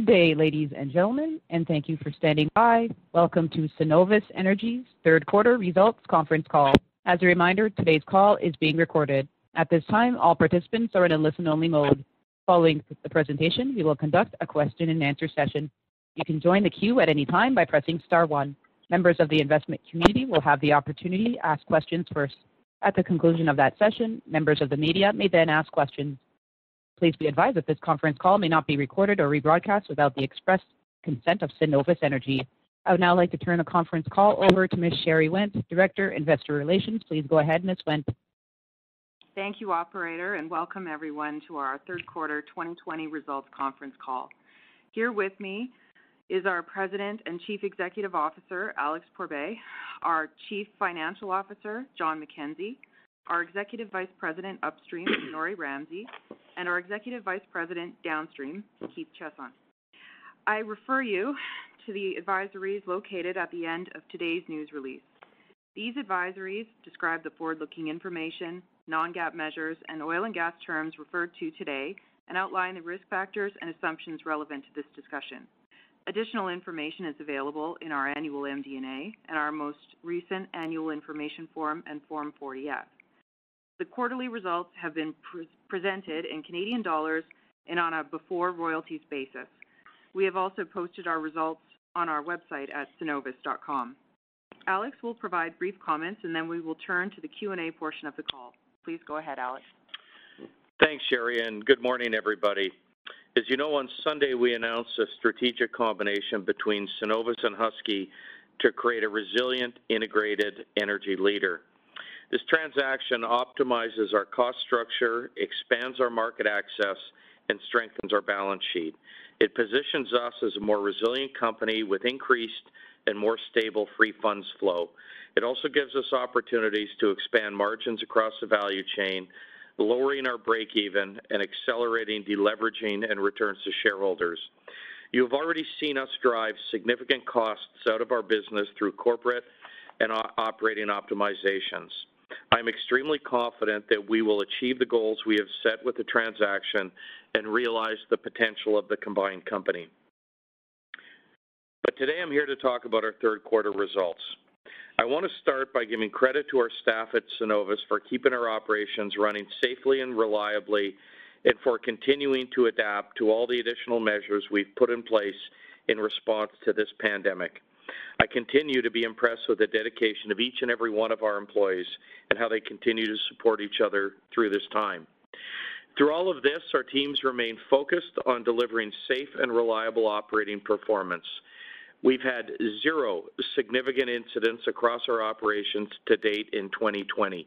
Good day, ladies and gentlemen, and thank you for standing by. Welcome to Cenovus Energy's third quarter results conference call. As a reminder, today's call is being recorded. At this time, all participants are in a listen-only mode. Following the presentation, we will conduct a question-and-answer session. You can join the queue at any time by pressing star one. Members of the investment community will have the opportunity to ask questions first. At the conclusion of that session, members of the media may then ask questions. Please be advised that this conference call may not be recorded or rebroadcast without the express consent of Cenovus Energy. I would now like to turn the conference call over to Ms. Sherry Wendt, Director, Investor Relations. Please go ahead, Ms. Wendt. Thank you, operator, and welcome everyone to our third quarter 2020 results conference call. Here with me is our President and Chief Executive Officer, Alex Pourbaix, our Chief Financial Officer, Jon McKenzie, our Executive Vice President, Upstream, Norrie Ramsay, and our Executive Vice President, Downstream, Keith Chiasson. I refer you to the advisories located at the end of today's news release. These advisories describe the forward-looking information, non-GAAP measures, and oil and gas terms referred to today and outline the risk factors and assumptions relevant to this discussion. Additional information is available in our annual MD&A and our most recent annual information form and Form 40-F. The quarterly results have been pre presented in Canadian dollars and on a before royalties basis. We have also posted our results on our website at cenovus.com. Alex will provide brief comments and then we will turn to the Q&A portion of the call. Please go ahead, Alex. Thanks, Sherry, and good morning, everybody. As you know, on Sunday we announced a strategic combination between Cenovus and Husky to create a resilient, integrated energy leader. This transaction optimizes our cost structure, expands our market access, and strengthens our balance sheet. It positions us as a more resilient company with increased and more stable free funds flow. It also gives us opportunities to expand margins across the value chain, lowering our break-even and accelerating deleveraging and returns to shareholders. You have already seen us drive significant costs out of our business through corporate and operating optimizations. I'm extremely confident that we will achieve the goals we have set with the transaction and realize the potential of the combined company. But today I'm here to talk about our third quarter results. I want to start by giving credit to our staff at Cenovus for keeping our operations running safely and reliably and for continuing to adapt to all the additional measures we've put in place in response to this pandemic. I continue to be impressed with the dedication of each and every one of our employees and how they continue to support each other through this time. Through all of this, our teams remain focused on delivering safe and reliable operating performance. We've had zero significant incidents across our operations to date in 2020.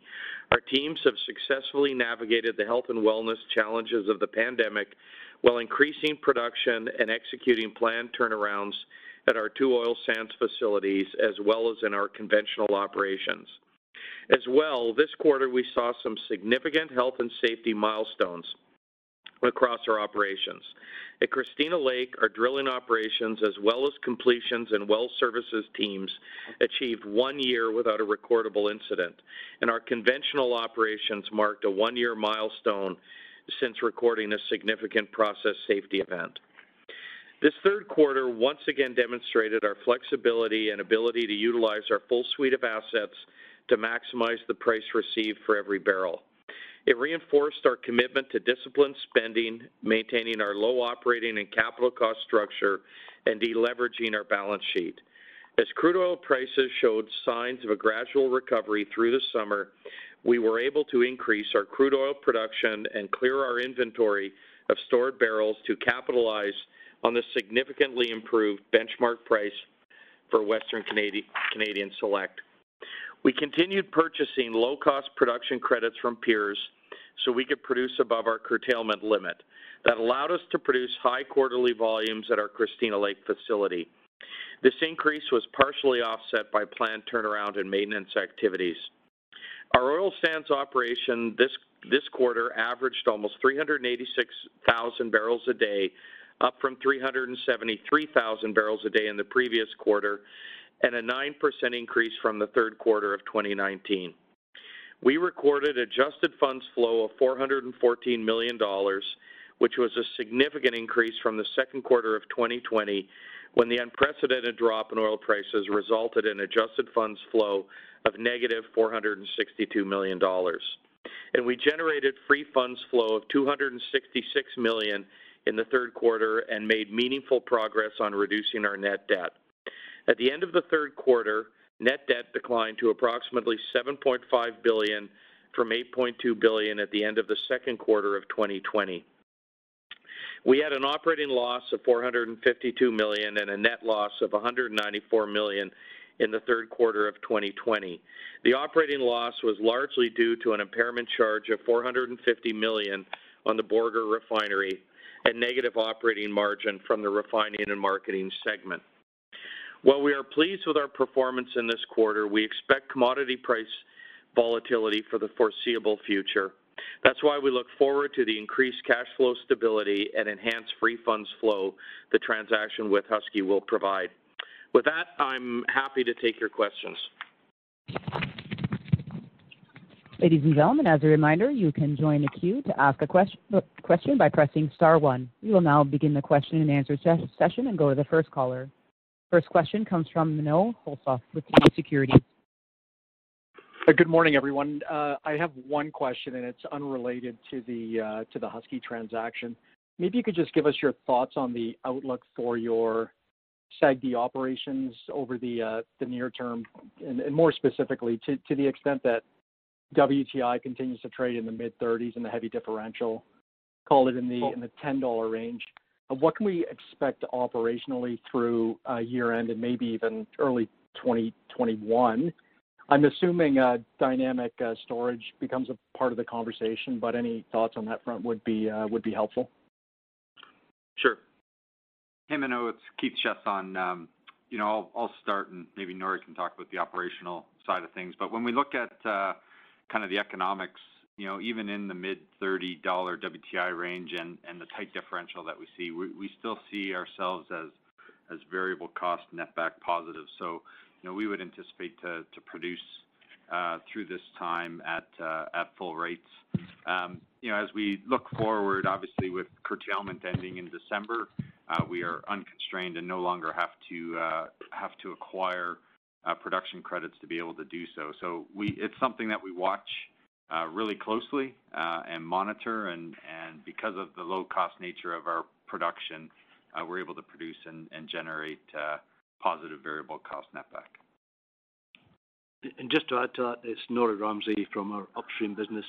Our teams have successfully navigated the health and wellness challenges of the pandemic while increasing production and executing planned turnarounds at our two oil sands facilities as well as in our conventional operations. As well, this quarter we saw some significant health and safety milestones across our operations. At Christina Lake, our drilling operations as well as completions and well services teams achieved one year without a recordable incident, and our conventional operations marked a one-year milestone since recording a significant process safety event. This third quarter once again demonstrated our flexibility and ability to utilize our full suite of assets to maximize the price received for every barrel. It reinforced our commitment to disciplined spending, maintaining our low operating and capital cost structure, and deleveraging our balance sheet. As crude oil prices showed signs of a gradual recovery through the summer, we were able to increase our crude oil production and clear our inventory of stored barrels to capitalize on the significantly improved benchmark price for Western Canadian Select. We continued purchasing low-cost production credits from peers so we could produce above our curtailment limit. that allowed us to produce high quarterly volumes at our Christina Lake facility. This increase was partially offset by planned turnaround and maintenance activities. Our oil sands operation this this quarter averaged almost 386,000 barrels a day, up from 373,000 barrels a day in the previous quarter, and a 9% increase from the third quarter of 2019. We recorded adjusted funds flow of $414 million, which was a significant increase from the second quarter of 2020 when the unprecedented drop in oil prices resulted in adjusted funds flow of negative $462 million. And we generated free funds flow of $266 million in the third quarter and made meaningful progress on reducing our net debt. At the end of the third quarter, net debt declined to approximately 7.5 billion from 8.2 billion at the end of the second quarter of 2020. We had an operating loss of 452 million and a net loss of 194 million in the third quarter of 2020. The operating loss was largely due to an impairment charge of 450 million on the Borger refinery and negative operating margin from the refining and marketing segment. While we are pleased with our performance in this quarter, we expect commodity price volatility for the foreseeable future. That's why we look forward to the increased cash flow stability and enhanced free funds flow the transaction with Husky will provide. With that, I'm happy to take your questions. Ladies and gentlemen, as a reminder, you can join the queue to ask a question, question by pressing star one. We will now begin the question and answer session and go to the first caller. First question comes from Menno Hulshof with TD Securities. Uh, good morning, everyone. Uh, I have one question, and it's unrelated to the uh, to the Husky transaction. Maybe you could just give us your thoughts on the outlook for your SAGD operations over the the near term, and, and more specifically, to to the extent that WTI continues to trade in the mid-30s in the heavy differential, call it in the in the $10 range. Uh, what can we expect operationally through uh, year-end and maybe even early 2021? I'm assuming uh, dynamic storage becomes a part of the conversation, but any thoughts on that front would be would be helpful. Sure. Hey, Menno, it's Keith Chiasson. Um, you know, I'll, I'll start and maybe Norrie can talk about the operational side of things. But when we look at uh, kind of the economics, you know, even in the mid-$30 WTI range and and the tight differential that we see, we still see ourselves as as variable cost netback positive. So, you know, we would anticipate to to produce uh, through this time at uh, at full rates. Um, you know, as we look forward, obviously with curtailment ending in December, uh, we are unconstrained and no longer have to uh have to acquire uh, production credits to be able to do so. So we, it's something that we watch uh, really closely uh, and monitor, and, and because of the low-cost nature of our production, uh, we're able to produce and, and generate uh, positive variable cost netback. And just to add to that, it's Norrie Ramsay from our upstream business.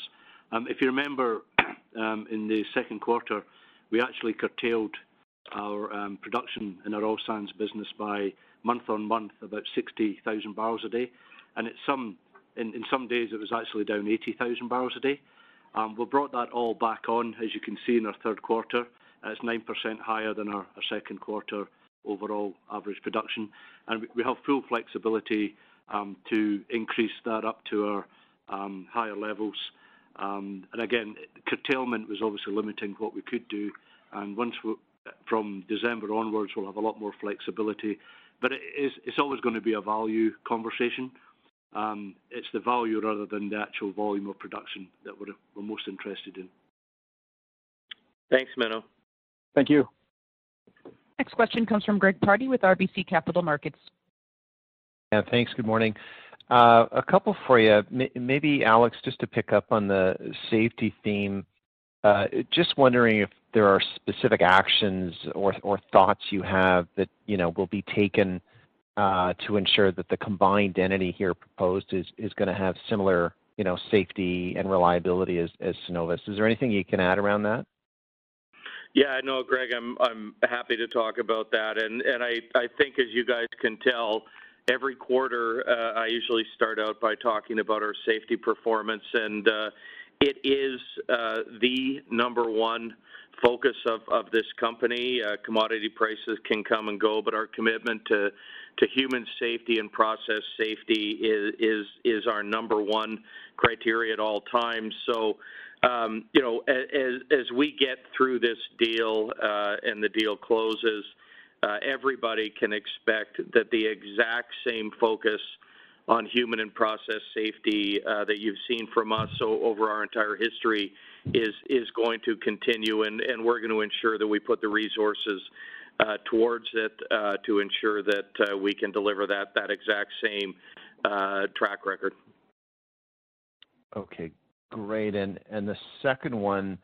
Um, if you remember, um, in the second quarter, we actually curtailed our um, production in our oil sands business by month-on-month about 60,000 barrels a day. and In some days, it was actually down 80,000 barrels a day. Um, we brought that all back on, as you can see in our third quarter. It's 9% higher than our second quarter overall average production. and We have full flexibility um, to increase that up to our higher levels. And Again, curtailment was obviously limiting what we could do. and Once from December onwards, we'll have a lot more flexibility but it's always going to be a value conversation. Um, it's the value rather than the actual volume of production that we're, we're most interested in. Thanks, Menno. Thank you. Next question comes from Greg Pardy with RBC Capital Markets. Yeah, thanks. Good morning. Uh, a couple for you. Maybe, Alex, just to pick up on the safety theme, uh, just wondering if there are specific actions or, or thoughts you have that you know will be taken uh, to ensure that the combined entity here proposed is, is going to have similar you know safety and reliability as, as Cenovus. Is there anything you can add around that? Yeah, no, Greg, I'm I'm happy to talk about that, and and I I think as you guys can tell, every quarter uh, I usually start out by talking about our safety performance, and uh, it is uh, the number one focus of, of this company. Uh, commodity prices can come and go, but our commitment to, to human safety and process safety is, is, is our number one criteria at all times. So, um, you know, as, as we get through this deal uh, and the deal closes, uh, everybody can expect that the exact same focus on human and process safety uh, that you've seen from us so over our entire history is is going to continue, and, and we're going to ensure that we put the resources uh, towards it uh, to ensure that uh, we can deliver that that exact same uh, track record. Okay, great. And and the second one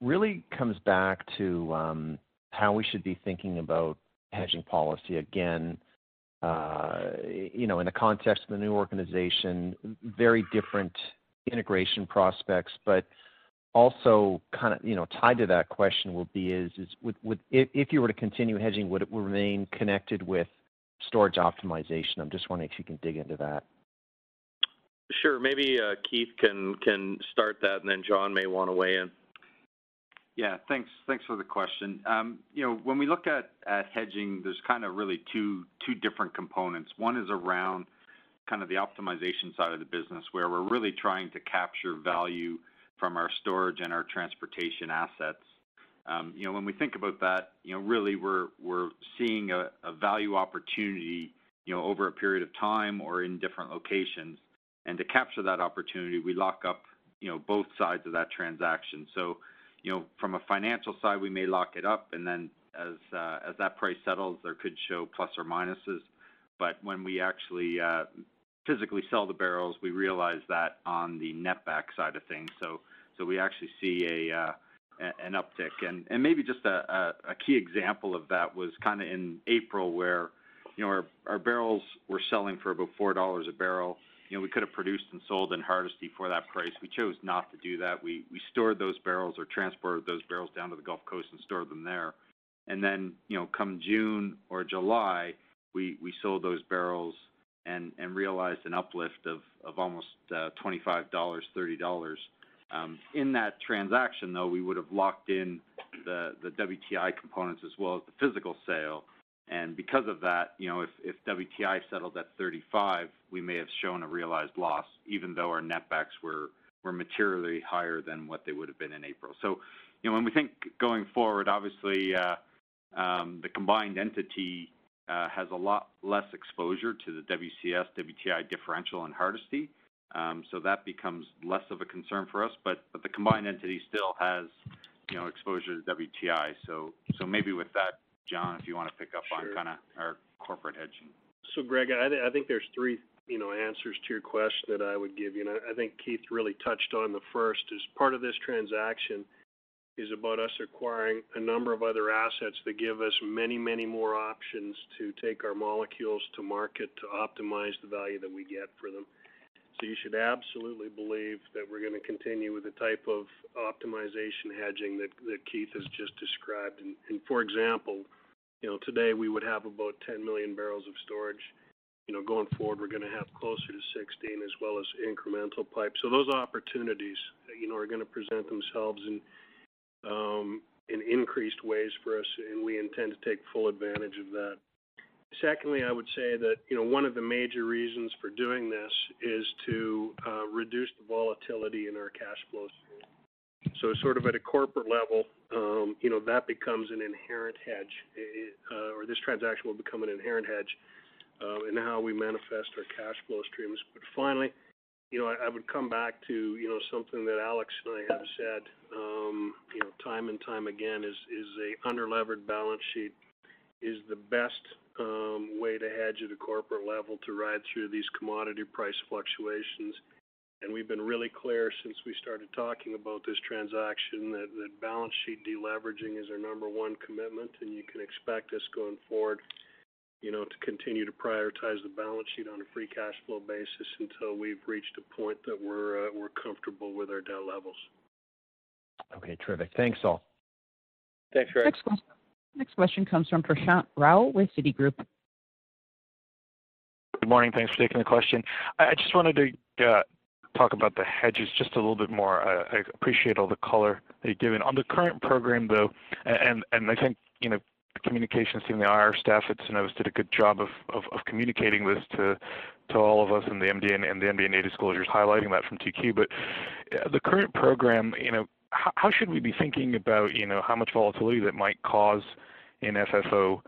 really comes back to um, how we should be thinking about hedging policy again uh, you know, in the context of the new organization, very different integration prospects, but also kind of, you know, tied to that question will be is, is would if, if you were to continue hedging, would it remain connected with storage optimization? I'm just wondering if you can dig into that. Sure. Maybe uh, Keith can can start that, and then Jon may want to weigh in. Yeah, thanks. Thanks for the question. Um, you know, when we look at, at hedging, there's kind of really two two different components. One is around kind of the optimization side of the business, where we're really trying to capture value from our storage and our transportation assets. Um, you know, when we think about that, you know, really we're we're seeing a, a value opportunity, you know, over a period of time or in different locations. And to capture that opportunity, we lock up, you know, both sides of that transaction. So you know, from a financial side, we may lock it up, and then as uh, that price settles, there could show plus or minuses. But when we actually uh, physically sell the barrels, we realize that on the netback side of things. So we actually see uh, an uptick, and maybe just a, key example of that was kind of in April, where you know our barrels were selling for about four dollars a barrel you know, we could have produced and sold in Hardisty for that price. We chose not to do that. We we stored those barrels or transported those barrels down to the Gulf Coast and stored them there. And then, you know, come June or July, we we sold those barrels and and realized an uplift of of almost uh, $25, $30. Um, in that transaction, though, we would have locked in the the WTI components as well as the physical sale. And because of that, you know, if, if WTI settled at 35, we may have shown a realized loss, even though our netbacks were, were materially higher than what they would have been in April. So, you know, when we think going forward, obviously uh, um, the combined entity uh, has a lot less exposure to the WCS, WTI differential in Hardisty. Um, so that becomes less of a concern for us, but, but the combined entity still has, you know, exposure to WTI. So, so maybe with that Jon, if you want to pick up on kind of our corporate hedging. So Greg, I, think there's three, you know, answers to your question that I would give you. And I, think Keith really touched on the first is part of this transaction is about us acquiring a number of other assets that give us many, many more options to take our molecules to market to optimize the value that we get for them. So you should absolutely believe that we're going to continue with the type of optimization hedging that, that Keith has just described. And, and for example, you know, today we would have about 10 million barrels of storage. You know, going forward, we're going to have closer to 16 as well as incremental pipe. So those opportunities, you know, are going to present themselves in um, in increased ways for us, and we intend to take full advantage of that. Secondly, I would say that, you know, one of the major reasons for doing this is to uh, reduce the volatility in our cash flows. So sort of at a corporate level, um, you know, that becomes an inherent hedge, uh, or this transaction will become an inherent hedge uh, in how we manifest our cash flow streams. But finally, you know, I, would come back to, you know, something that Alex and I have said, um, you know, time and time again is, is a underlevered balance sheet is the best um, way to hedge at a corporate level to ride through these commodity price fluctuations. And we've been really clear since we started talking about this transaction that, that balance sheet deleveraging is our number one commitment, and you can expect us going forward, you know, to continue to prioritize the balance sheet on a free cash flow basis until we've reached a point that we're uh, we're comfortable with our debt levels. Okay, terrific. Thanks all. Thanks, Greg. Next question. Next question comes from Prashant Rao with Citigroup. Good morning. Thanks for taking the question. I just wanted to uh, talk about the hedges just a little bit more. I appreciate all the color that you've given. On the current program, though, and and I think, you know, the communications team, the IR staff at Cenovus did a good job of of communicating this to to all of us in the MD&A and the MD&A disclosures highlighting that from TQ. But uh, the current program, you know, how should we be thinking about, you know, how much volatility that might cause in FFO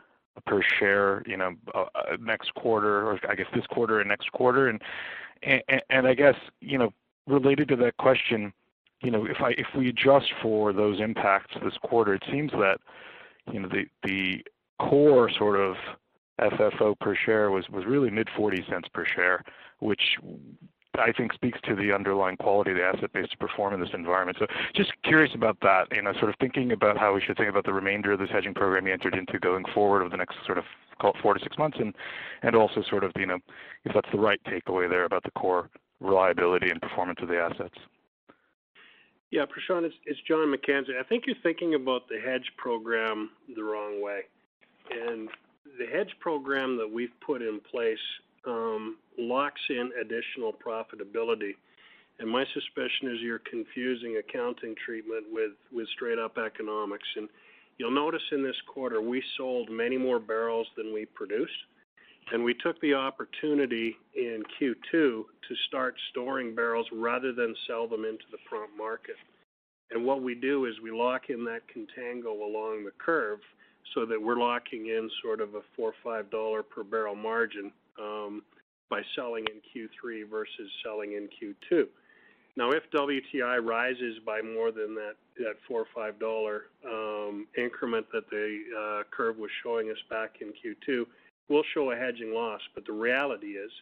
per share, you know, uh, uh, next quarter or I guess this quarter and next quarter? I guess, you know, related to that question, you know, if I if we adjust for those impacts this quarter, it seems that, you know, the the core sort of FFO per share was was really mid $0.40 per share, which I think speaks to the underlying quality of the asset base to perform in this environment. So just curious about that, you know, sort of thinking about how we should think about the remainder of this hedging program you entered into going forward over the next sort of call it four to six months, and and also sort of, you know, if that's the right takeaway there about the core reliability and performance of the assets. Yeah, Prashant, it's Jon McKenzie. I think you're thinking about the hedge program the wrong way. And the hedge program that we've put in place um, locks in additional profitability. And my suspicion is you're confusing accounting treatment with with straight up economics. You'll notice in this quarter, we sold many more barrels than we produced, and we took the opportunity in Q2 to start storing barrels rather than sell them into the prompt market. And What we do is we lock in that contango along the curve so that we're locking in sort of a $4-$5 per barrel margin um, by selling in Q3 versus selling in Q2. Now, if WTI rises by more than that that $4-$5 um, increment that the uh, curve was showing us back in Q2, we'll show a hedging loss. But the reality is,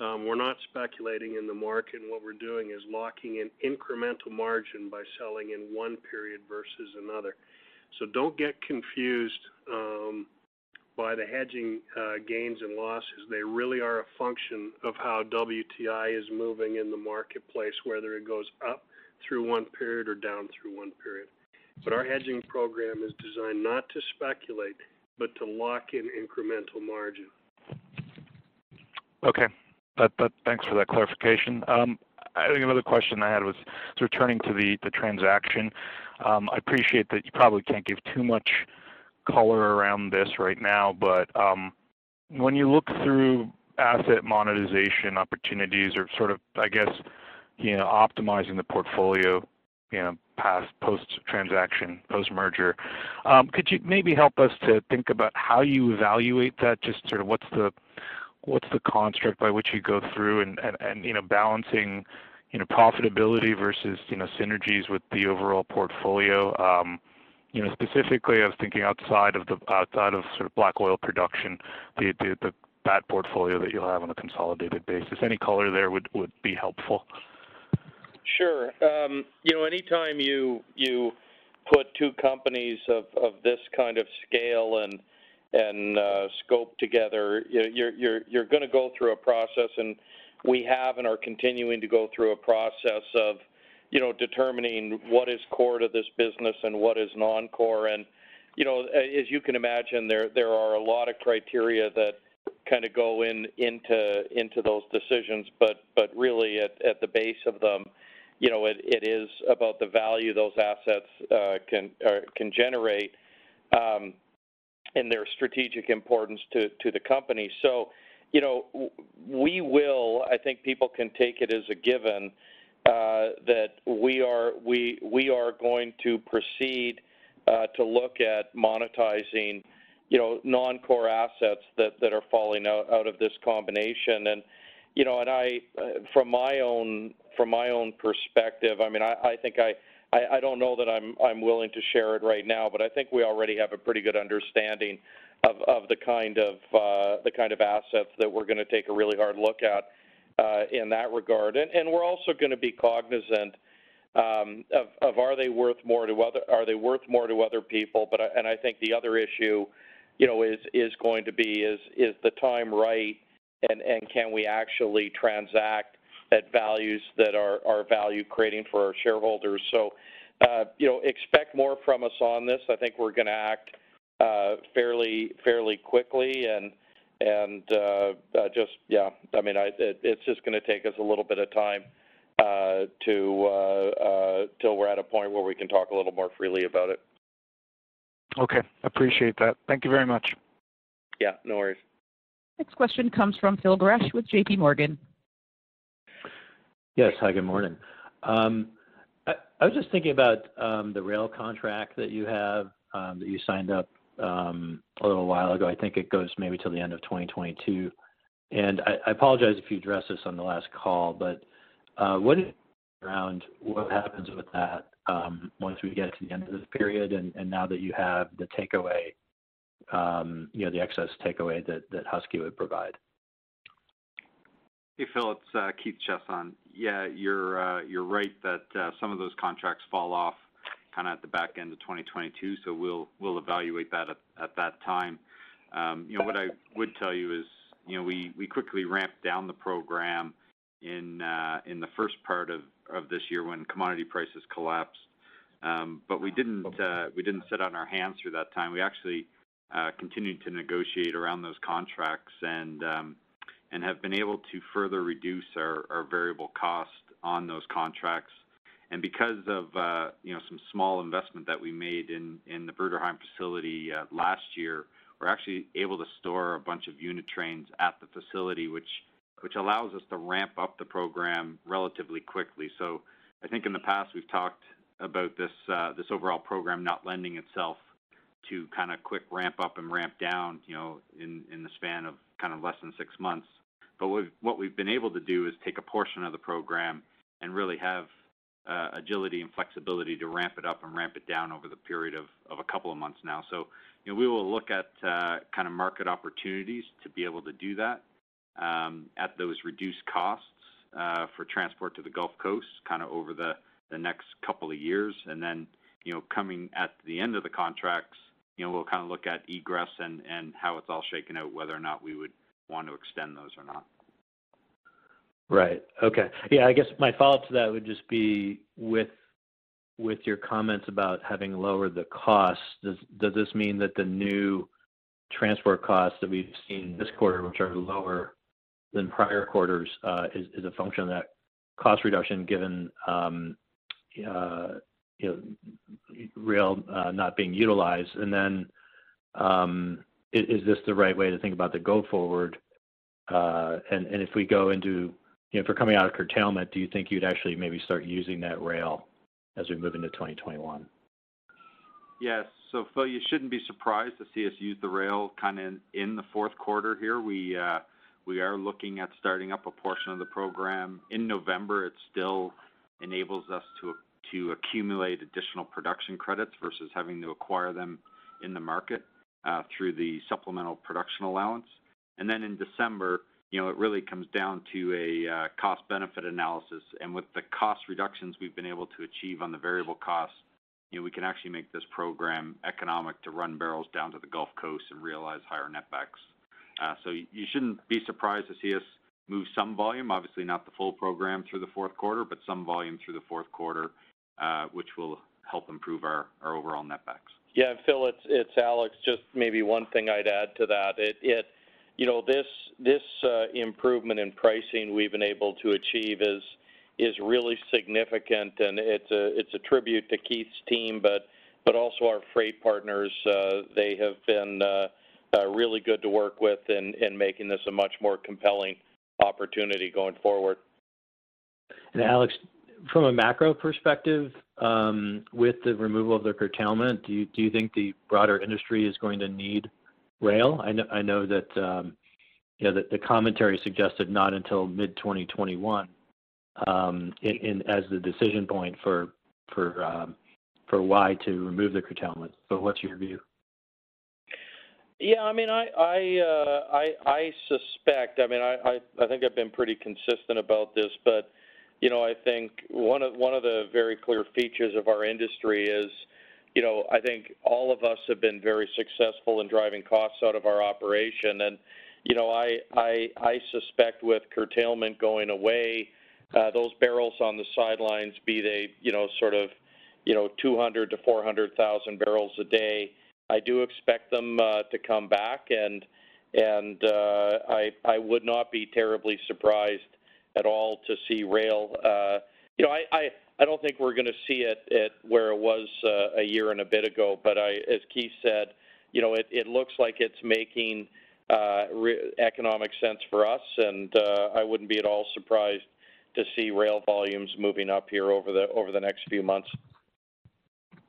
um, we're not speculating in the market, and what we're doing is locking in incremental margin by selling in one period versus another. So don't get confused um, by the hedging uh, gains and losses. They really are a function of how WTI is moving in the marketplace, whether it goes up through one period or down through one period. But Our hedging program is designed not to speculate, but to lock in incremental margin. Okay. Thanks for that clarification. Um, I think another question I had was sort of turning to the transaction. Um, I appreciate that you probably can't give too much color around this right now, but um, when you look through asset monetization opportunities or sort of, I guess, you know, optimizing the portfolio, you know, post-transaction, post-merger, um, could you maybe help us to think about how you evaluate that? Just sort of what's the what's the construct by which you go through and, you know, balancing, you know, profitability versus, you know, synergies with the overall portfolio? Um, You know, specifically, I was thinking outside of the outside of sort of black oil production, the the that portfolio that you'll have on a consolidated basis. Any color there would would be helpful. Sure. Um, you know, anytime you you put two companies of of this kind of scale and and uh, scope together, you're you're you're gonna go through a process, and we have and are continuing to go through a process of, you know, determining what is core to this business and what is non-core. And you know, as you can imagine, there there are a lot of criteria that kind of go in into into those decisions. But but really at the base of them, you know, it, it is about the value those assets uh, can uh, can generate um, and their strategic importance to, to the company. So, you know, we will. I think people can take it as a given that we are going to proceed uh, to look at monetizing, you know, non-core assets that are falling out of this combination. And you know, uh, from my own perspective, I mean, I think I don't know that I'm willing to share it right now, but I think we already have a pretty good understanding of uh, the kind of assets that we're gonna take a really hard look at Uh, in that regard. And, and we're also gonna be cognizant um, of are they worth more to other are they worth more to other people? But uh, and I think the other issue, you know, is going to be is the time right, and can we actually transact at values that are value creating for our shareholders? So, uh, you know, expect more from us on this. I think we're gonna act fairly quickly and just, yeah. I mean, it's just gonna take us a little bit of time uh, to uh, uh, till we're at a point where we can talk a little more freely about it. Okay, appreciate that. Thank you very much. Yeah, no worries. Next question comes from Phil Gresh with JP Morgan. Yes. Hi, good morning. Um, I, I was just thinking about um, the rail contract that you have um, that you signed up um, a little while ago. I think it goes maybe till the end of 2022. And I, I apologize if you addressed this on the last call, but uh, what around what happens with that um, once we get to the end of this period, and, and now that you have the takeaway, um, you know, the excess takeaway that, that Husky would provide? Hey, Phil, it's uh, Keith Chiasson. Yeah, you're uh, you're right that uh, some of those contracts fall off kind of at the back end of 2022, so we'll we'll evaluate that at, at that time. Um, you know, what I would tell you is, you know, we, we quickly ramped down the program in uh, in the first part of, of this year when commodity prices collapsed. Um, but we didn't uh, we didn't sit on our hands through that time. We actually uh, continued to negotiate around those contracts and um, and have been able to further reduce our, our variable cost on those contracts. And because of uh, you know some small investment that we made in the Bruderheim facility uh, last year, we're actually able to store a bunch of unit trains at the facility, which allows us to ramp up the program relatively quickly. So I think in the past we've talked about this uh, overall program not lending itself to kind of quick ramp up and ramp down, you know, in the span of kind of less than six months. But what we've been able to do is take a portion of the program and really have agility and flexibility to ramp it up and ramp it down over the period of, of a couple of months now. So, you know, we will look at uh, kind of market opportunities to be able to do that um, at those reduced costs uh, for transport to the Gulf Coast kind of over the, the next couple of years. And then, you know, coming at the end of the contracts, you know, we'll kind of look at egress and, and how it's all shaken out, whether or not we would want to extend those or not. Right. Okay. Yeah, I guess my follow-up to that would just be with your comments about having lowered the costs, does this mean that the new transport costs that we've seen this quarter, which are lower than prior quarters, uh, is a function of that cost reduction given um, uh, you know rail uh, not being utilized? And then, um, is, is this the right way to think about the go forward? And if we go into you know, if we're coming out of curtailment, do you think you'd actually maybe start using that rail as we move into 2021? Yes. So Phil, you shouldn't be surprised to see us use the rail kind of in the fourth quarter here. We uh, we are looking at starting up a portion of the program in November. It still enables us to to accumulate additional production credits versus having to acquire them in the market uh, through the supplemental production allowance. And then in December, you know, it really comes down to a uh, cost-benefit analysis. And with the cost reductions we've been able to achieve on the variable costs, you know, we can actually make this program economic to run barrels down to the Gulf Coast and realize higher netbacks. Uh, so you shouldn't be surprised to see us move some volume, obviously not the full program through the fourth quarter, but some volume through the fourth quarter, uh, which will help improve our, our overall netbacks. Yeah, Phil, it's it's Alex. Just maybe one thing I'd add to that. It it you know, this this uh, improvement in pricing we've been able to achieve is is really significant, and it's a it's a tribute to Keith's team, but but also our freight partners. Uh, they have been uh, uh, really good to work with in in making this a much more compelling opportunity going forward. And Alex, from a macro perspective, um, with the removal of the curtailment, do you do you think the broader industry is going to need rail. I know, I know that um, you know that the commentary suggested not until mid 2021 um, in, in, as the decision point for for um, for why to remove the curtailment. But what's your view? Yeah, I mean, I uh, I, I suspect. I mean, I, I I think I've been pretty consistent about this, but you know, I think one of one of the very clear features of our industry is you know, I think all of us have been very successful in driving costs out of our operation. And, you know, I, I, I suspect with curtailment going away, uh, those barrels on the sidelines, be they, you know, sort of, you know, 200 to 400,000 barrels a day, I do expect them uh, to come back, and and uh, I I would not be terribly surprised at all to see rail. You know, I, I don't think we're gonna see it at where it was uh, a year and a bit ago, but as Keith said, you know, it looks like it's making uh, economic sense for us, and uh, I wouldn't be at all surprised to see rail volumes moving up here over the over the next few months.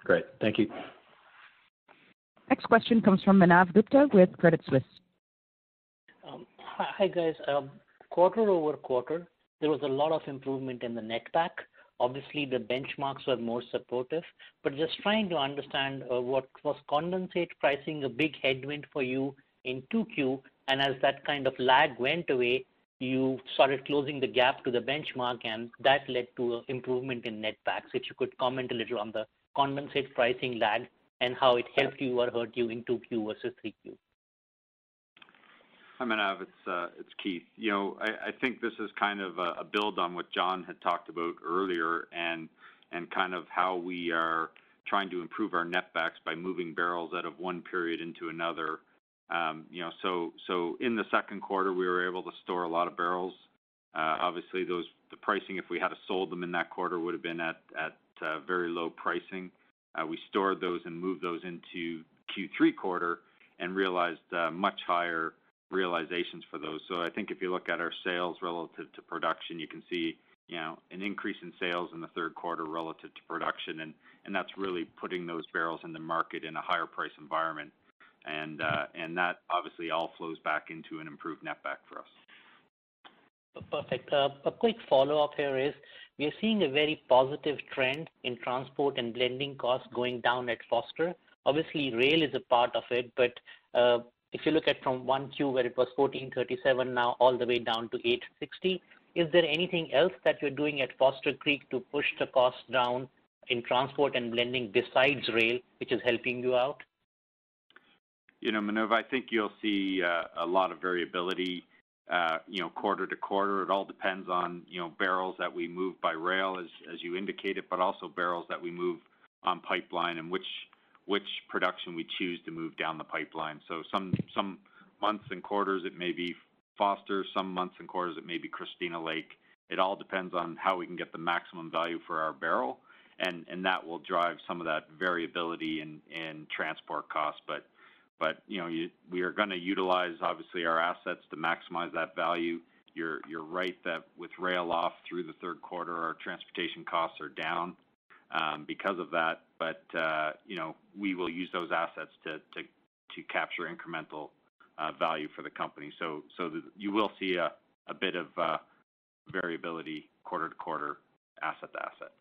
Great. Thank you. Next question comes from Manav Gupta with Credit Suisse. Um, hi, guys. Um, Quarter-over-quarter, there was a lot of improvement in the net netback. Obviously, the benchmarks were more supportive. But just trying to understand, uh, what was condensate pricing a big headwind for you in 2Q, and as that kind of lag went away, you started closing the gap to the benchmark, and that led to improvement in netbacks. If you could comment a little on the condensate pricing lag and how it helped you or hurt you in 2Q versus 3Q. Hi, Manav. It's uh it's Keith. You know, I think this is kind of a build on what Jon had talked about earlier and kind of how we are trying to improve our netbacks by moving barrels out of one period into another. Um, you know, so in the second quarter, we were able to store a lot of barrels. Uh, obviously, the pricing, if we had sold them in that quarter, would have been at uh, very low pricing. Uh, we stored those and moved those into Q3 quarter and realized much higher realizations for those. So I think if you look at our sales relative to production, you can see, you know, an increase in sales in the third quarter relative to production, and and that's really putting those barrels in the market in a higher price environment. And, uh, and that obviously all flows back into an improved netback for us. Perfect. A quick follow-up here is, we are seeing a very positive trend in transport and blending costs going down at Foster. Obviously, rail is a part of it, but if you look at from 1Q, where it was 14.37, now all the way down to 8.60, is there anything else that you're doing at Foster Creek to push the cost down in transport and blending besides rail, which is helping you out? You know, Manav, I think you'll see uh, a lot of variability, uh, you know, quarter to quarter. It all depends on, you know, barrels that we move by rail, as, as you indicated, but also barrels that we move on pipeline and which production we choose to move down the pipeline. So some some months and quarters, it may be Foster, some months and quarters, it may be Christina Lake. It all depends on how we can get the maximum value for our barrel, and and that will drive some of that variability in in transport costs. But but You know, we are gonna utilize, obviously, our assets to maximize that value. You're You're right that with rail off through the third quarter, our transportation costs are down Um, because of that. But uh, you know, we will use those assets to capture incremental uh, value for the company. So so you will see a bit of uh, variability quarter to quarter, asset to asset.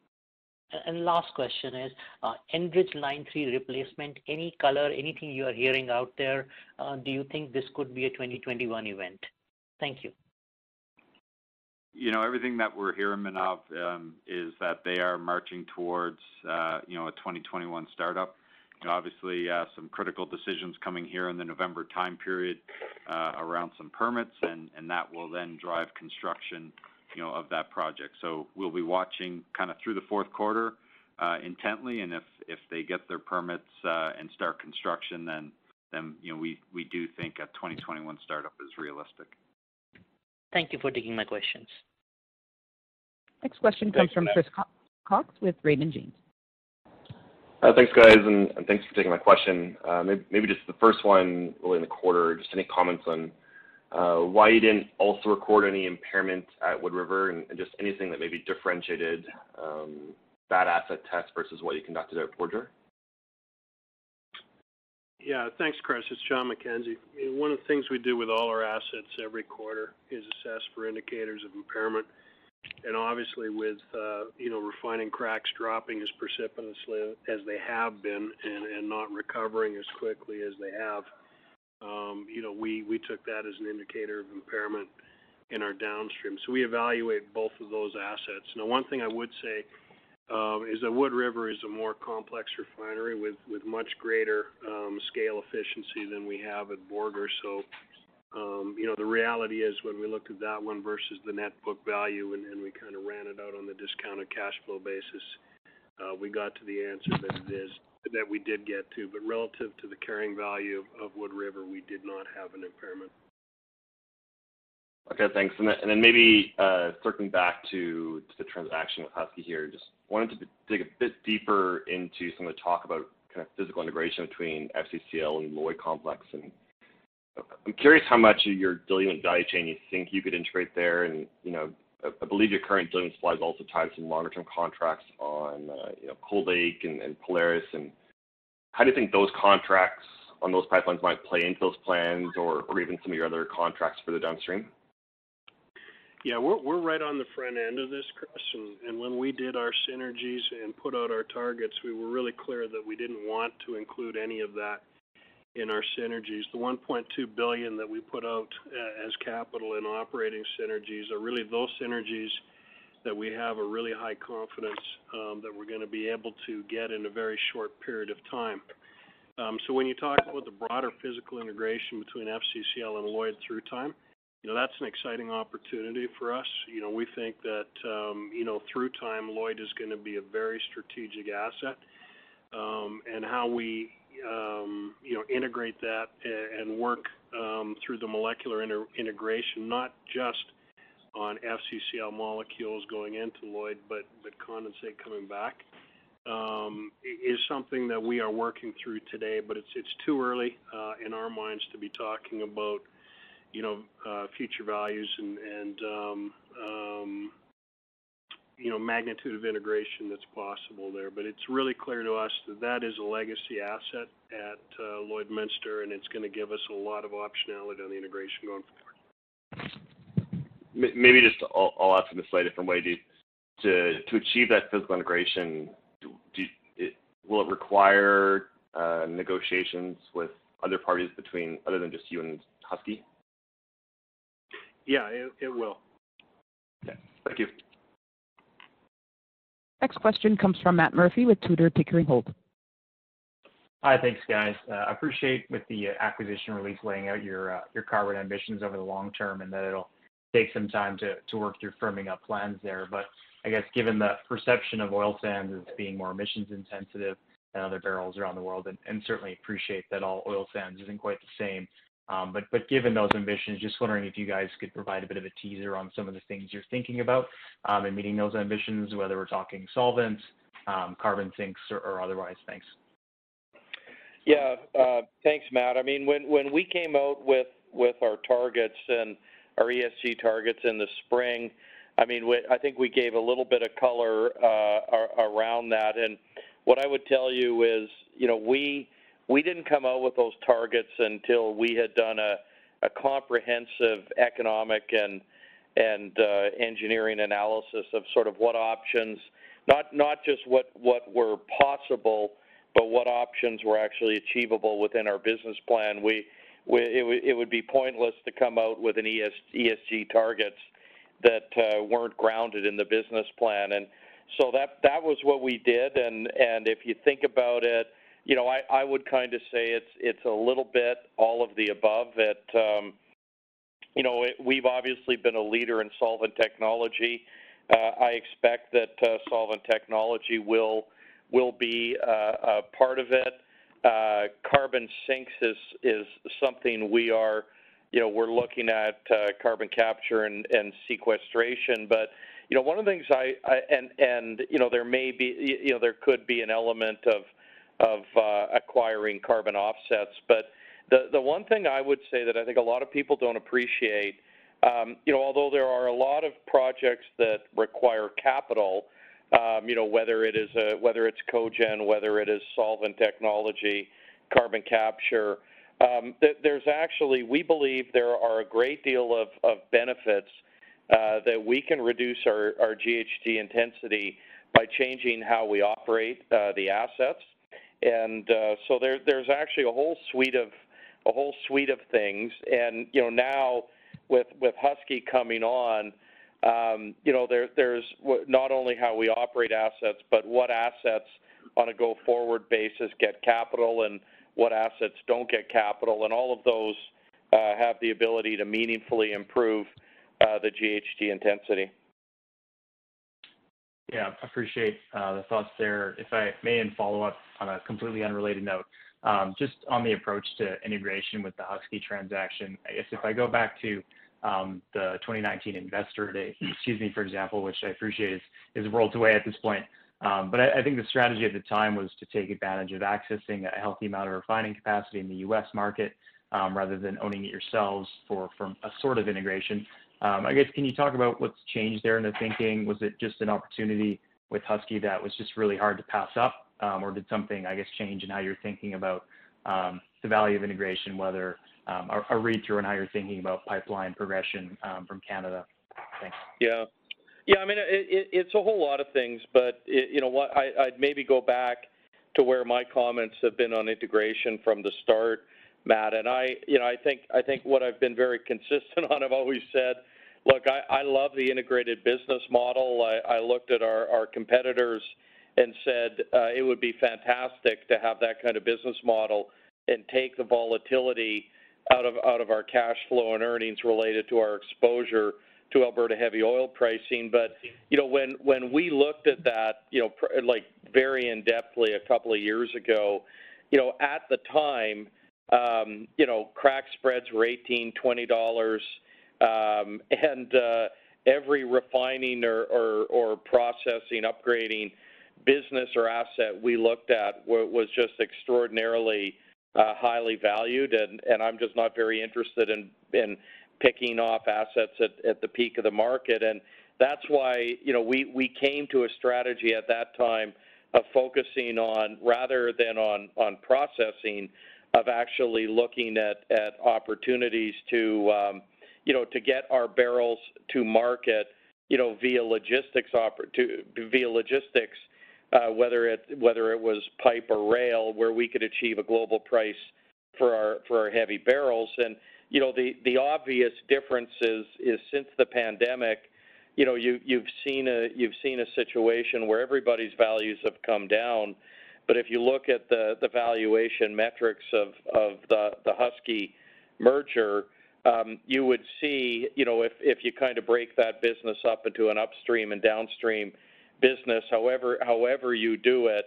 And last question is, Enbridge Line 3 replacement, any color, anything you are hearing out there? Do you think this could be a 2021 event? Thank you. You know, everything that we're hearing, Manav, is that they are marching towards, uh, you know, a 2021 startup. You know, obviously, some critical decisions coming here in the November time period, uh, around some permits, and and that will then drive construction, you know, of that project. So we'll be watching kind of through the fourth quarter, intently, and if if they get their permits, and start construction, then, then you know, we, we do think a 2021 startup is realistic. Thank you for taking my questions. Next question comes from Chris Cox with Raymond James. Uh, thanks, guys, and thanks for taking my question. Uh, maybe just the first one really in the quarter, just any comments on uh, why you didn't also record any impairment at Wood River and just anything that maybe differentiated um, that asset test versus what you conducted at Borger? Yeah. Thanks, Chris. It's Jon McKenzie. One of the things we do with all our assets every quarter is assess for indicators of impairment. And Obviously with, uh, you know, refining cracks dropping as precipitously as they have been and not recovering as quickly as they have, um, you know, we took that as an indicator of impairment in our downstream. So We evaluate both of those assets. Now, one thing I would say Um, is that Wood River is a more complex refinery with much greater um, scale efficiency than we have at Borger. So, um, you know, the reality is when we looked at that one versus the net book value, and we kind of ran it out on the discounted cash flow basis, uh, we got to the answer that it is that we did get to. But relative to the carrying value of Wood River, we did not have an impairment. Okay, thanks. And then maybe uh, circling back to the transaction with Husky here, just wanted to dig a bit deeper into some of the talk about kind of physical integration between FCCL and Lloyd Complex. And I'm curious how much of your diluent value chain you think you could integrate there. And, you know, I believe your current diluent supply is also tied to some longer term contracts on, uh, you know, Cold Lake and Polaris. And how do you think those contracts on those pipelines might play into those plans or even some of your other contracts further downstream? Yeah, we're we're right on the front end of this, Chris. And, and when we did our synergies and put out our targets, we were really clear that we didn't want to include any of that in our synergies. The 1.2 billion that we put out as capital and operating synergies are really those synergies that we have a really high confidence that we're gonna be able to get in a very short period of time. Um, so when you talk about the broader physical integration between FCCL and Lloyd through time, you know, that's an exciting opportunity for us. You know, we think that, you know, through time, Lloyd is gonna be a very strategic asset. Um, and how we, you know, integrate that and work through the molecular integration, not just on FCCL molecules going into Lloyd, but condensate coming back, is something that we are working through today. But it's it's too early uh, in our minds to be talking about, you know, uh, future values and, and um, um, you know, magnitude of integration that's possible there. But it's really clear to us that that is a legacy asset at uh, Lloydminster, and it's gonna give us a lot of optionality on the integration going forward. Maybe just I'll ask in a slightly different way. To achieve that physical integration, will it require uh, negotiations with other parties between other than just you and Husky? Yeah, it will. Okay. Thank you. Next question comes from Matt Murphy with Tudor, Pickering, Holt. Hi. Thanks, guys. Uh, I appreciate with the acquisition release laying out your uh, your carbon ambitions over the long term, and that it'll take some time to work through firming up plans there. But I guess given the perception of oil sands as being more emissions intensive than other barrels around the world, and certainly appreciate that all oil sands isn't quite the same. Um, but given those ambitions, just wondering if you guys could provide a bit of a teaser on some of the things you're thinking about um, in meeting those ambitions, whether we're talking solvents, um, carbon sinks or otherwise. Thanks. Yeah. Uh, thanks, Matt. I mean, when we came out with our targets and our ESG targets in the spring, I mean, I think we gave a little bit of color uh, around that. And what I would tell you is, you know, we didn't come out with those targets until we had done a comprehensive economic and uh, engineering analysis of sort of what options, not not just what what were possible, but what options were actually achievable within our business plan. We It would be pointless to come out with an ESG targets that uh, weren't grounded in the business plan. And so that that was what we did. And and if you think about it, you know, I would kind of say it's it's a little bit all of the above. That um, you know, we've obviously been a leader in solvent technology. Uh, I expect that uh, solvent technology will will be uh, a part of it. Carbon sinks is is something we are, you know, we're looking at carbon capture and sequestration. But you know, one of the things I, I and and you know, there may be, you know, there could be an element of Uh, acquiring carbon offsets. But the the one thing I would say that I think a lot of people don't appreciate, um, you know, although there are a lot of projects that require capital, um, you know, whether it's cogen, whether it is solvent technology, carbon capture, um, there's actually we believe there are a great deal of benefits uh, that we can reduce our GHG intensity by changing how we operate uh, the assets. Uh, there's actually a whole suite of a whole suite of things. And you know, now with with Husky coming on, um, you know, there's not only how we operate assets, but what assets on a go-forward basis get capital and what assets don't get capital. And all of those uh, have the ability to meaningfully improve uh, the GHG intensity. Yeah. I appreciate the thoughts there. If I may and follow up on a completely unrelated note, just on the approach to integration with the Husky transaction. I guess if I go back to um, the 2019 Investor Day, excuse me, for example, which I appreciate is, worlds away at this point. Um, but I, think the strategy at the time was to take advantage of accessing a healthy amount of refining capacity in the U.S. market um, rather than owning it yourselves for, for a sort of integration. Um, I guess, can you talk about what's changed there in the thinking? Was it just an opportunity with Husky that was just really hard to pass up? Um, or did something, I guess, change in how you're thinking about um, the value of integration, whether a, read-through on how you're thinking about pipeline progression from Canada? Thanks. Yeah. Yeah, I mean, it, it, it's a whole lot of things, but you know what? I'd maybe go back to where my comments have been on integration from the start, Matt. And I, you know, I think I think what I've been very consistent on. I've always said, look, I, I love the integrated business model. I, I looked at our, our competitors and said uh, it would be fantastic to have that kind of business model and take the volatility out of out of our cash flow and earnings related to our exposure to Alberta heavy oil pricing. But you know, when when we looked at that, you know, pr- like very in depthly a couple of years ago, you know, at the time, um, you know, crack spreads were 18, 20 dollars, um, and uh, every refining or, or, or processing, upgrading business or asset we looked at was just extraordinarily uh, highly valued, and, and I'm just not very interested in, in picking off assets at, at the peak of the market. And that's why, you know, we, we came to a strategy at that time of focusing on, rather than on, on processing, of actually looking at, at opportunities to, um, you know, to get our barrels to market, you know, via logistics, to, via logistics uh, whether it whether it was pipe or rail, where we could achieve a global price for our for our heavy barrels. And you know the the obvious difference is is since the pandemic, you know you you've seen a you've seen a situation where everybody's values have come down. But if you look at the the valuation metrics of of the the Husky merger, um, you would see, you know, if, if you kind of break that business up into an upstream and downstream business, however however you do it,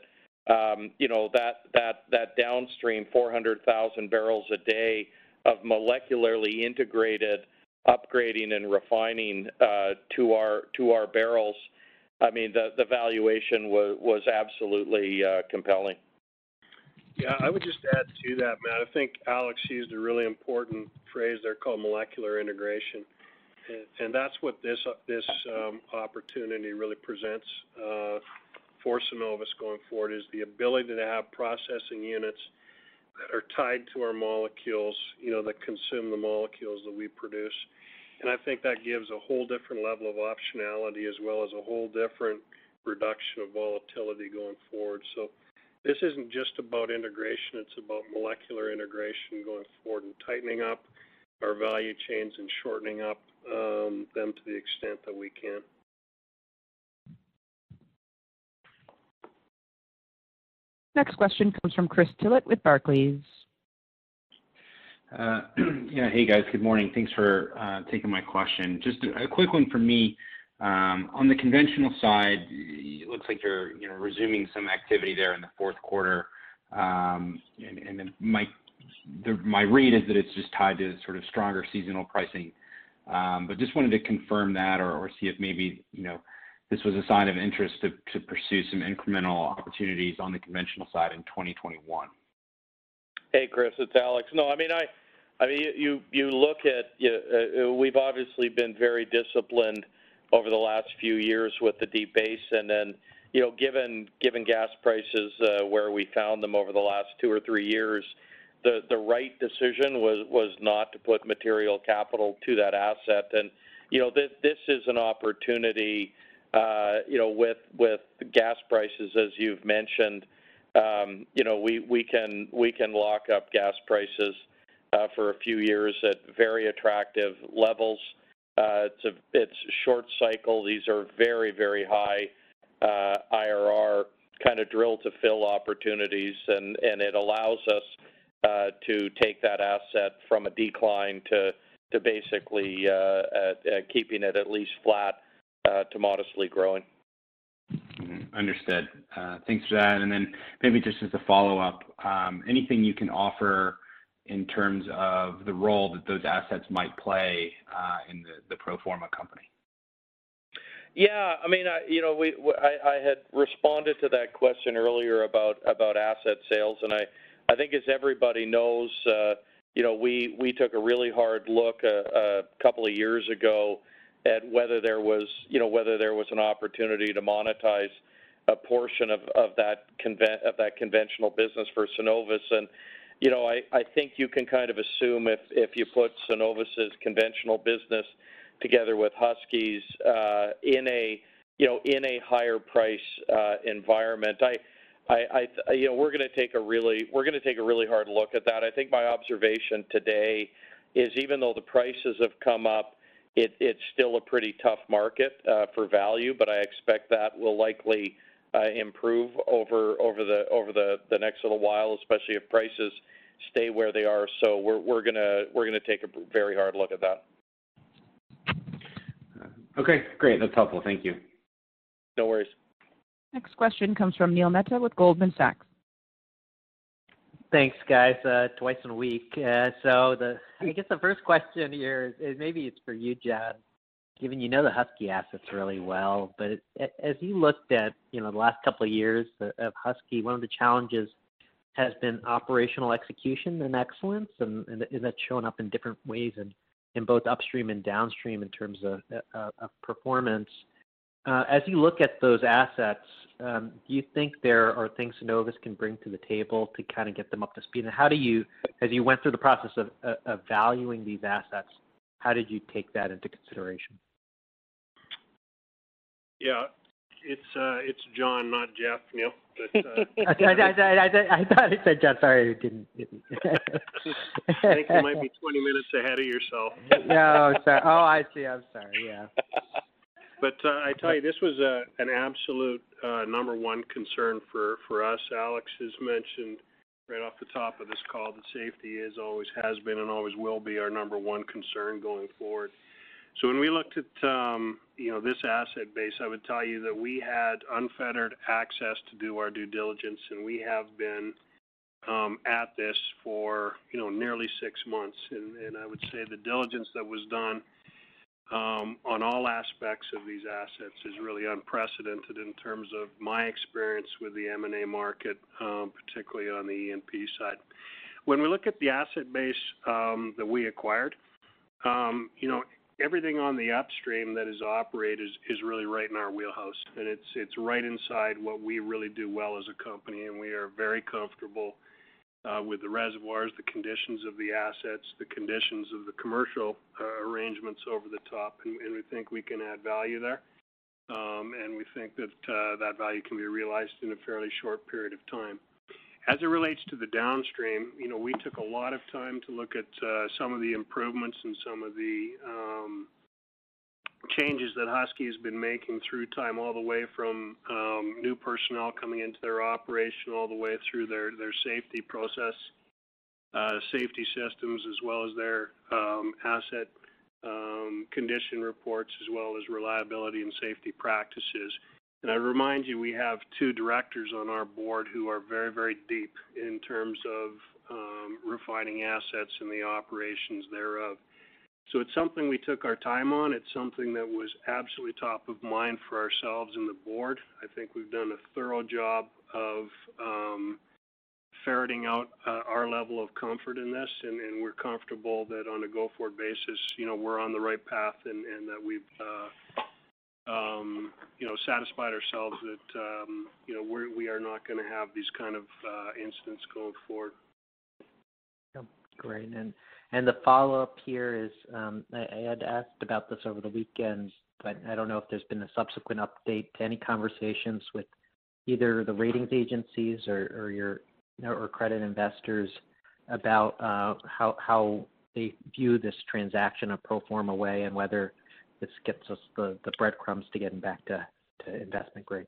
um, you know that that that downstream 400,000 barrels a day of molecularly integrated upgrading and refining uh, to our to our barrels. I mean the valuation was absolutely uh, compelling. Yeah, I would just add to that, Matt. I think Alex used a really important phrase there called molecular integration and that's what this this um, opportunity really presents uh, for Cenovus going forward is the ability to have processing units that are tied to our molecules, you know, that consume the molecules that we produce. And I think that gives a whole different level of optionality as well as a whole different reduction of volatility going forward. So this isn't just about integration, it's about molecular integration going forward and tightening up our value chains and shortening up um, them to the extent that we can. Next question comes from Chris Tillett with Barclays. Uh, yeah. Hey, guys. Good morning. Thanks for uh, taking my question. Just a quick one from me. Um, on the conventional side, it looks like you're, you know, resuming some activity there in the fourth quarter. Um, and My read is that it's just tied to sort of stronger seasonal pricing um, but just wanted to confirm that or see if maybe, you know, this was a sign of interest to pursue some incremental opportunities on the conventional side in 2021. Hey, Chris, it's Alex. No, I mean, I mean, you you look at, uh, we've obviously been very disciplined over the last few years with the Deep Basin. and You know, given given gas prices uh, where we found them over the last two or three years, the the right decision was was not to put material capital to that asset. And you know, this this is an opportunity. Uh, you know, with with gas prices, as you've mentioned, um, you know, we we can we can lock up gas prices uh, for a few years at very attractive levels. Uh, it's a it's short cycle. These are very very high uh, IRR kind of drill to fill opportunities, and and it allows us uh, to take that asset from a decline to to basically uh, keeping it at least flat uh, to modestly growing. Mm-hmm. Understood. Thanks for that. And then maybe just as a follow-up, um, anything you can offer in terms of the role that those assets might play uh, in the pro forma company? Yeah. I mean, you know, we, I had responded to that question earlier about about asset sales, and I I think as everybody knows, uh, you know, we we took a really hard look uh, a couple of years ago at whether there was you know, whether there was an opportunity to monetize a portion of of that conven- of that conventional business for Cenovus. You know, I I think you can kind of assume if if you put Cenovus' conventional business together with Husky's in a you know in a higher price uh, environment. I, I, I you know, we're gonna take a really we're going to take a really hard look at that. I think my observation today is even though the prices have come up, it, it's still a pretty tough market uh, for value, but I expect that will likely Uh, improve over over the over the the next little while, especially if prices stay where they are. So we're we're gonna we're gonna take a very hard look at that. Okay, great. That's helpful. Thank you. No worries. Next question comes from Neil Mehta with Goldman Sachs. Thanks, guys. Uh, twice in a week. Uh, so, the I hmm. guess the first question here is maybe it's for you, Jon, given you know the Husky assets really well. But as you looked at, you know, the last couple of years of Husky, one of the challenges has been operational execution and excellence, and that's shown up in different ways in in both upstream and downstream in terms of performance. Uh, as you look at those assets, um, do you think there are things Cenovus can bring to the table to kind of get them up to speed? And how do you, as you went through the process of valuing these assets, how did you take that into consideration? Yeah. It's uh, it's Jon, not Jeff, Neil. Uh, I thought it said Jon. Sorry, it didn't. I think you might be 20 minutes ahead of yourself. No, oh, sorry. Oh, I see. I'm sorry. Yeah. But uh, I tell you, this was an absolute number one concern for, for us. Alex has mentioned right off the top of this call that safety is always has been and always will be our number one concern going forward. So when we looked at um, you know, this asset base, I would tell you that we had unfettered access to do our due diligence, and we have been um, at this for you know, nearly six months. And I would say the diligence that was done um, on all aspects of these assets is really unprecedented in terms of my experience with the M&A market, particularly on the E&P side. When we look at the asset base that we acquired, you know, everything on the upstream that is operated is really right in our wheelhouse. And it's it's right inside what we really do well as a company, and we are very comfortable uh, with the reservoirs, the conditions of the assets, the conditions of the commercial uh, arrangements over the top, and we think we can add value there. Um, and we think that uh, that value can be realized in a fairly short period of time. As it relates to the downstream, you know, we took a lot of time to look at uh, some of the improvements and some of the um, changes that Husky has been making through time, all the way from um, new personnel coming into their operation, all the way through their safety process, uh, safety systems, as well as their um, asset condition reports, as well as reliability and safety practices. I remind you, we have two directors on our board who are very, very deep in terms of um, refining assets and the operations thereof. So it's something we took our time on. It's something that was absolutely top of mind for ourselves and the board. I think we've done a thorough job of um, ferreting out uh, our level of comfort in this, and we're comfortable that on a go-forward basis, you know, we're on the right path and that we've uh, Um, you know, satisfied ourselves that um, you know, we are not gonna have these kind of uh, incidents going forward. Yep. Great. And and the follow-up here is, um, I had asked about this over the weekend, but I don't know if there's been a subsequent update to any conversations with either the ratings agencies or your or credit investors about uh, how they view this transaction a pro forma way and whether this gets us the breadcrumbs to getting back to investment grade.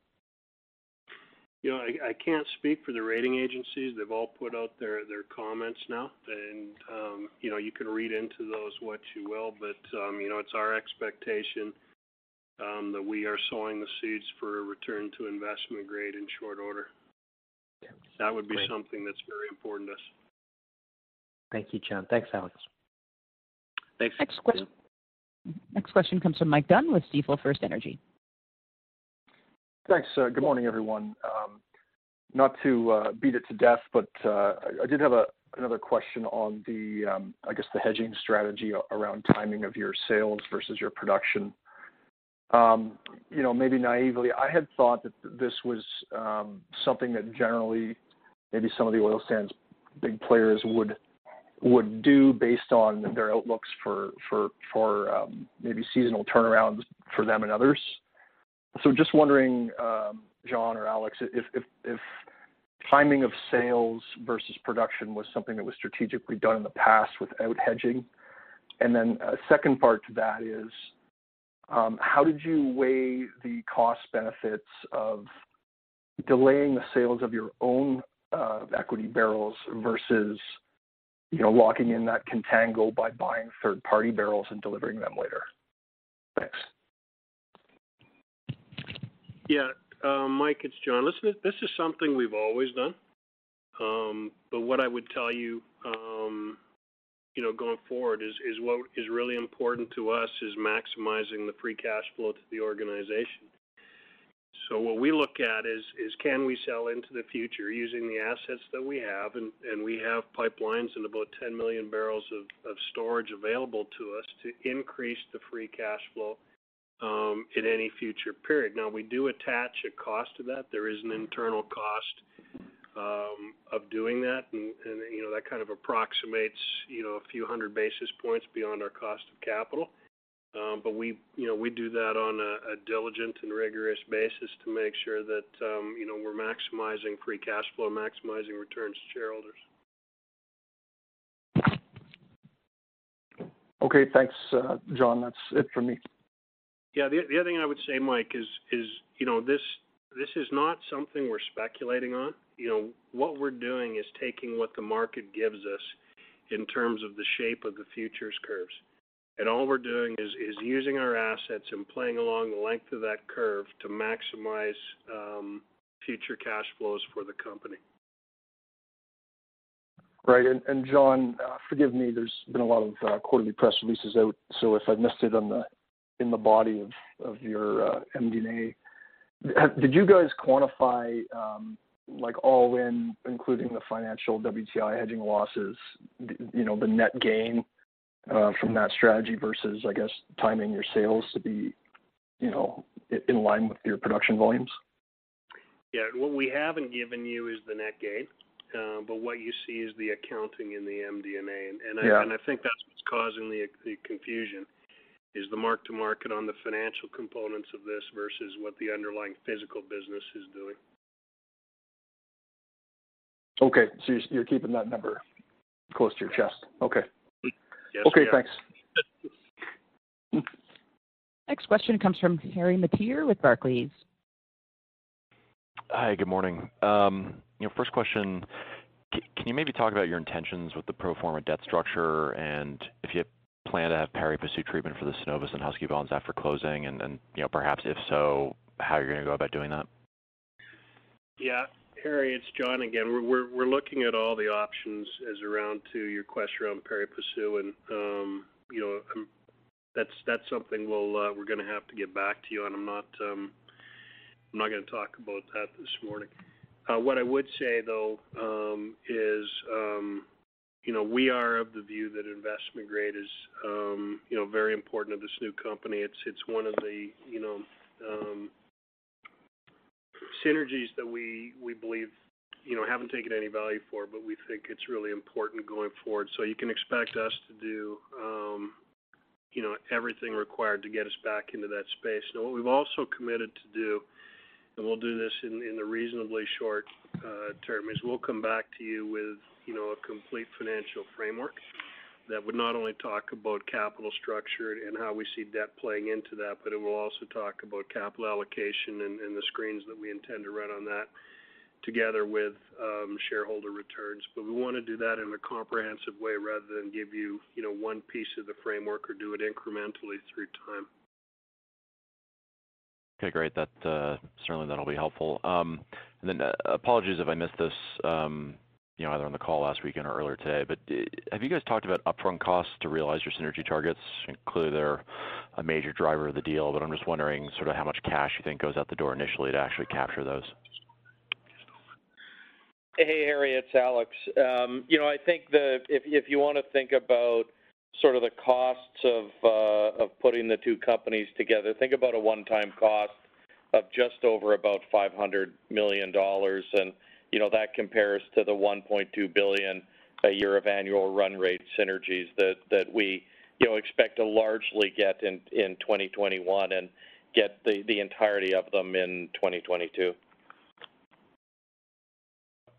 You know, I can't speak for the rating agencies. They've all put out their comments now. And um, you know, you can read into those what you will, but um, you know, it's our expectation um, that we are sowing the seeds for a return to investment grade in short order. Okay. That would be something that's very important to us. Thank you, Jon. Thanks, Alex. Thanks. Next question. Next question comes from Mike Dunn with Stifel FirstEnergy. Thanks. Uh, good morning, everyone. Um, not to uh, beat it to death, but uh, I did have another question on the, um, I guess, the hedging strategy around timing of your sales versus your production. Um, you know, maybe naively, I had thought that this was something that generally maybe some of the oil sands big players would do based on their outlooks for for for um, maybe seasonal turnarounds for them and others. So just wondering, um, Jon or Alex, if timing of sales versus production was something that was strategically done in the past without hedging. And then a second part to that is, um, how did you weigh the cost benefits of delaying the sales of your own uh, equity barrels versus, you know, locking in that contango by buying third-party barrels and delivering them later? Thanks. Yeah. Mike, it's Jon. Listen, this is something we've always done. Um, but what I would tell you, you know, going forward is what is really important to us is maximizing the free cash flow to the organization. So what we look at is is can we sell into the future using the assets that we have, and we have pipelines and about 10 million barrels of storage available to us to increase the free cash flow um, in any future period. Now, we do attach a cost to that. There is an internal cost um, of doing that. And you know, that kind of approximates you know a few hundred basis points beyond our cost of capital. Um, we, you know, we do that on a diligent and rigorous basis to make sure that, um, you know, we're maximizing free cash flow, maximizing returns to shareholders. Okay. Thanks, uh, Jon. That's it for me. Yeah. The other thing I would say, Mike, is is you know, this this is not something we're speculating on. You know, what we're doing is taking what the market gives us in terms of the shape of the futures curves. And all we're doing is using our assets and playing along the length of that curve to maximize um, future cash flows for the company. Right. And Jon, uh, forgive me, there's been a lot of uh, quarterly press releases out, so if I missed it in the body of your uh, MD&A. Did you guys quantify, um, like all in, including the financial WTI hedging losses, you know, the net gain from that strategy versus, I guess, timing your sales to be, you know, in line with your production volumes? Yeah. What we haven't given you is the net gain. Uh, but what you see is the accounting in the MD&A. Yeah. I think that's what's causing the confusion, is the mark to market on the financial components of this versus what the underlying physical business is doing. Okay. So you're keeping that number close to your chest. Okay. Yes. Okay, thanks. Next question comes from Harry Mateer with Barclays. Hi, good morning. Um, you know, first question, can you maybe talk about your intentions with the pro forma debt structure and if you plan to have pari passu treatment for the Cenovus and Husky bonds after closing? And you know, perhaps if so, how you're gonna go about doing that? Yeah. Harry, it's Jon again. We're we're looking at all the options as around to your question around pari passu and, um, you know, um, that's that's something we'll uh, we're gonna have to get back to you on. I'm not um, I'm not gonna talk about that this morning. Uh, what I would say, though, um, is, you know, we are of the view that investment grade is, you know, very important to this new company. It's it's one of the, you know, synergies that we believe, you know, haven't taken any value for, but we think it's really important going forward. So you can expect us to do, um, you know, everything required to get us back into that space. Now, what we've also committed to do, and we'll do this in the reasonably short uh, term, is we'll come back to you with, you know, a complete financial framework that would not only talk about capital structure and how we see debt playing into that, but it will also talk about capital allocation and the screens that we intend to run on that together with shareholder returns. But we wanna do that in a comprehensive way rather than give you know, one piece of the framework or do it incrementally through time. Okay, great. That certainly that'll be helpful. Um, and then uh, apologies if I missed this you know, either on the call last weekend or earlier today, but have you guys talked about upfront costs to realize your synergy targets? Clearly, they're a major driver of the deal, but I'm just wondering sort of how much cash you think goes out the door initially to actually capture those. Hey, Harry, it's Alex. Um, you know, I think if if you want to think about sort of the costs of uh, of putting the two companies together, think about a one-time cost of just over about 500 million dollars, and you know that compares to the 1.2 billion a year of annual run rate synergies that that we you know expect to largely get in in 2021 and get the the entirety of them in 2022.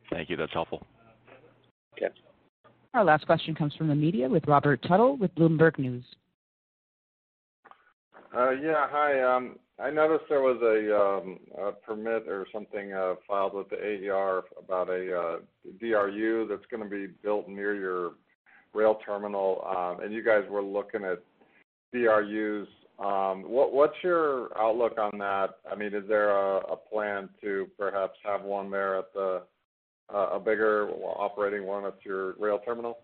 Thank you. That's helpful. Okay. Our last question comes from the media with Robert Tuttle with Bloomberg News. Uh, yeah, hi. Um, I noticed there was a, um, a permit or something uh, filed with the AER about a uh, DRU that's going to be built near your rail terminal, um, and you guys were looking at DRUs. Um, what, what's your outlook on that? I mean, is there a, a plan to perhaps have one there at the uh, a bigger operating one at your rail terminal?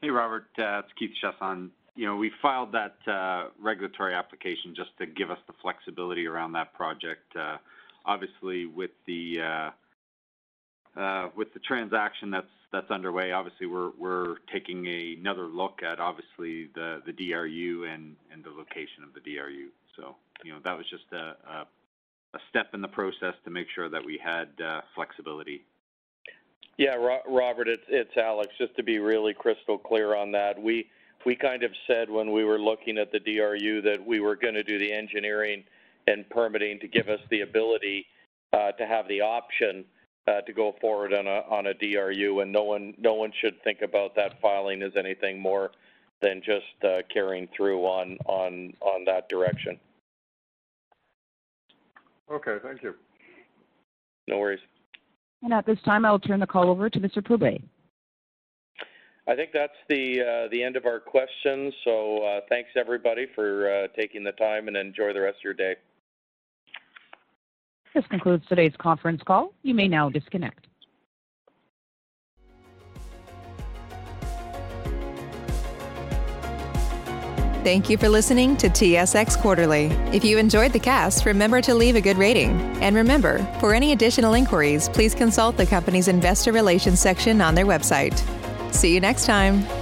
Hey, Robert. Uh, it's Keith Chiasson. You know, we filed that uh, regulatory application just to give us the flexibility around that project. Uh, obviously, with the uh, uh, with the transaction that's that's underway, obviously we're we're taking a, another look at obviously the the DRU and and the location of the DRU. So you know that was just a, a a step in the process to make sure that we had uh, flexibility. Yeah, Robert, it's it's Alex. Just to be really crystal clear on that, we we kind of said when we were looking at the DRU that we were going to do the engineering and permitting to give us the ability uh, to have the option uh, to go forward on a on a DRU, and no one no one should think about that filing as anything more than just uh, carrying through on on on that direction. Okay, thank you. No worries. And at this time, I will turn the call over to Mr. Pourbaix. I think that's the uh, the end of our questions. So uh, thanks everybody for uh, taking the time and enjoy the rest of your day. This concludes today's conference call. You may now disconnect. Thank you for listening to TSX Quarterly. If you enjoyed the cast, remember to leave a good rating. And remember, for any additional inquiries, please consult the company's investor relations section on their website. See you next time.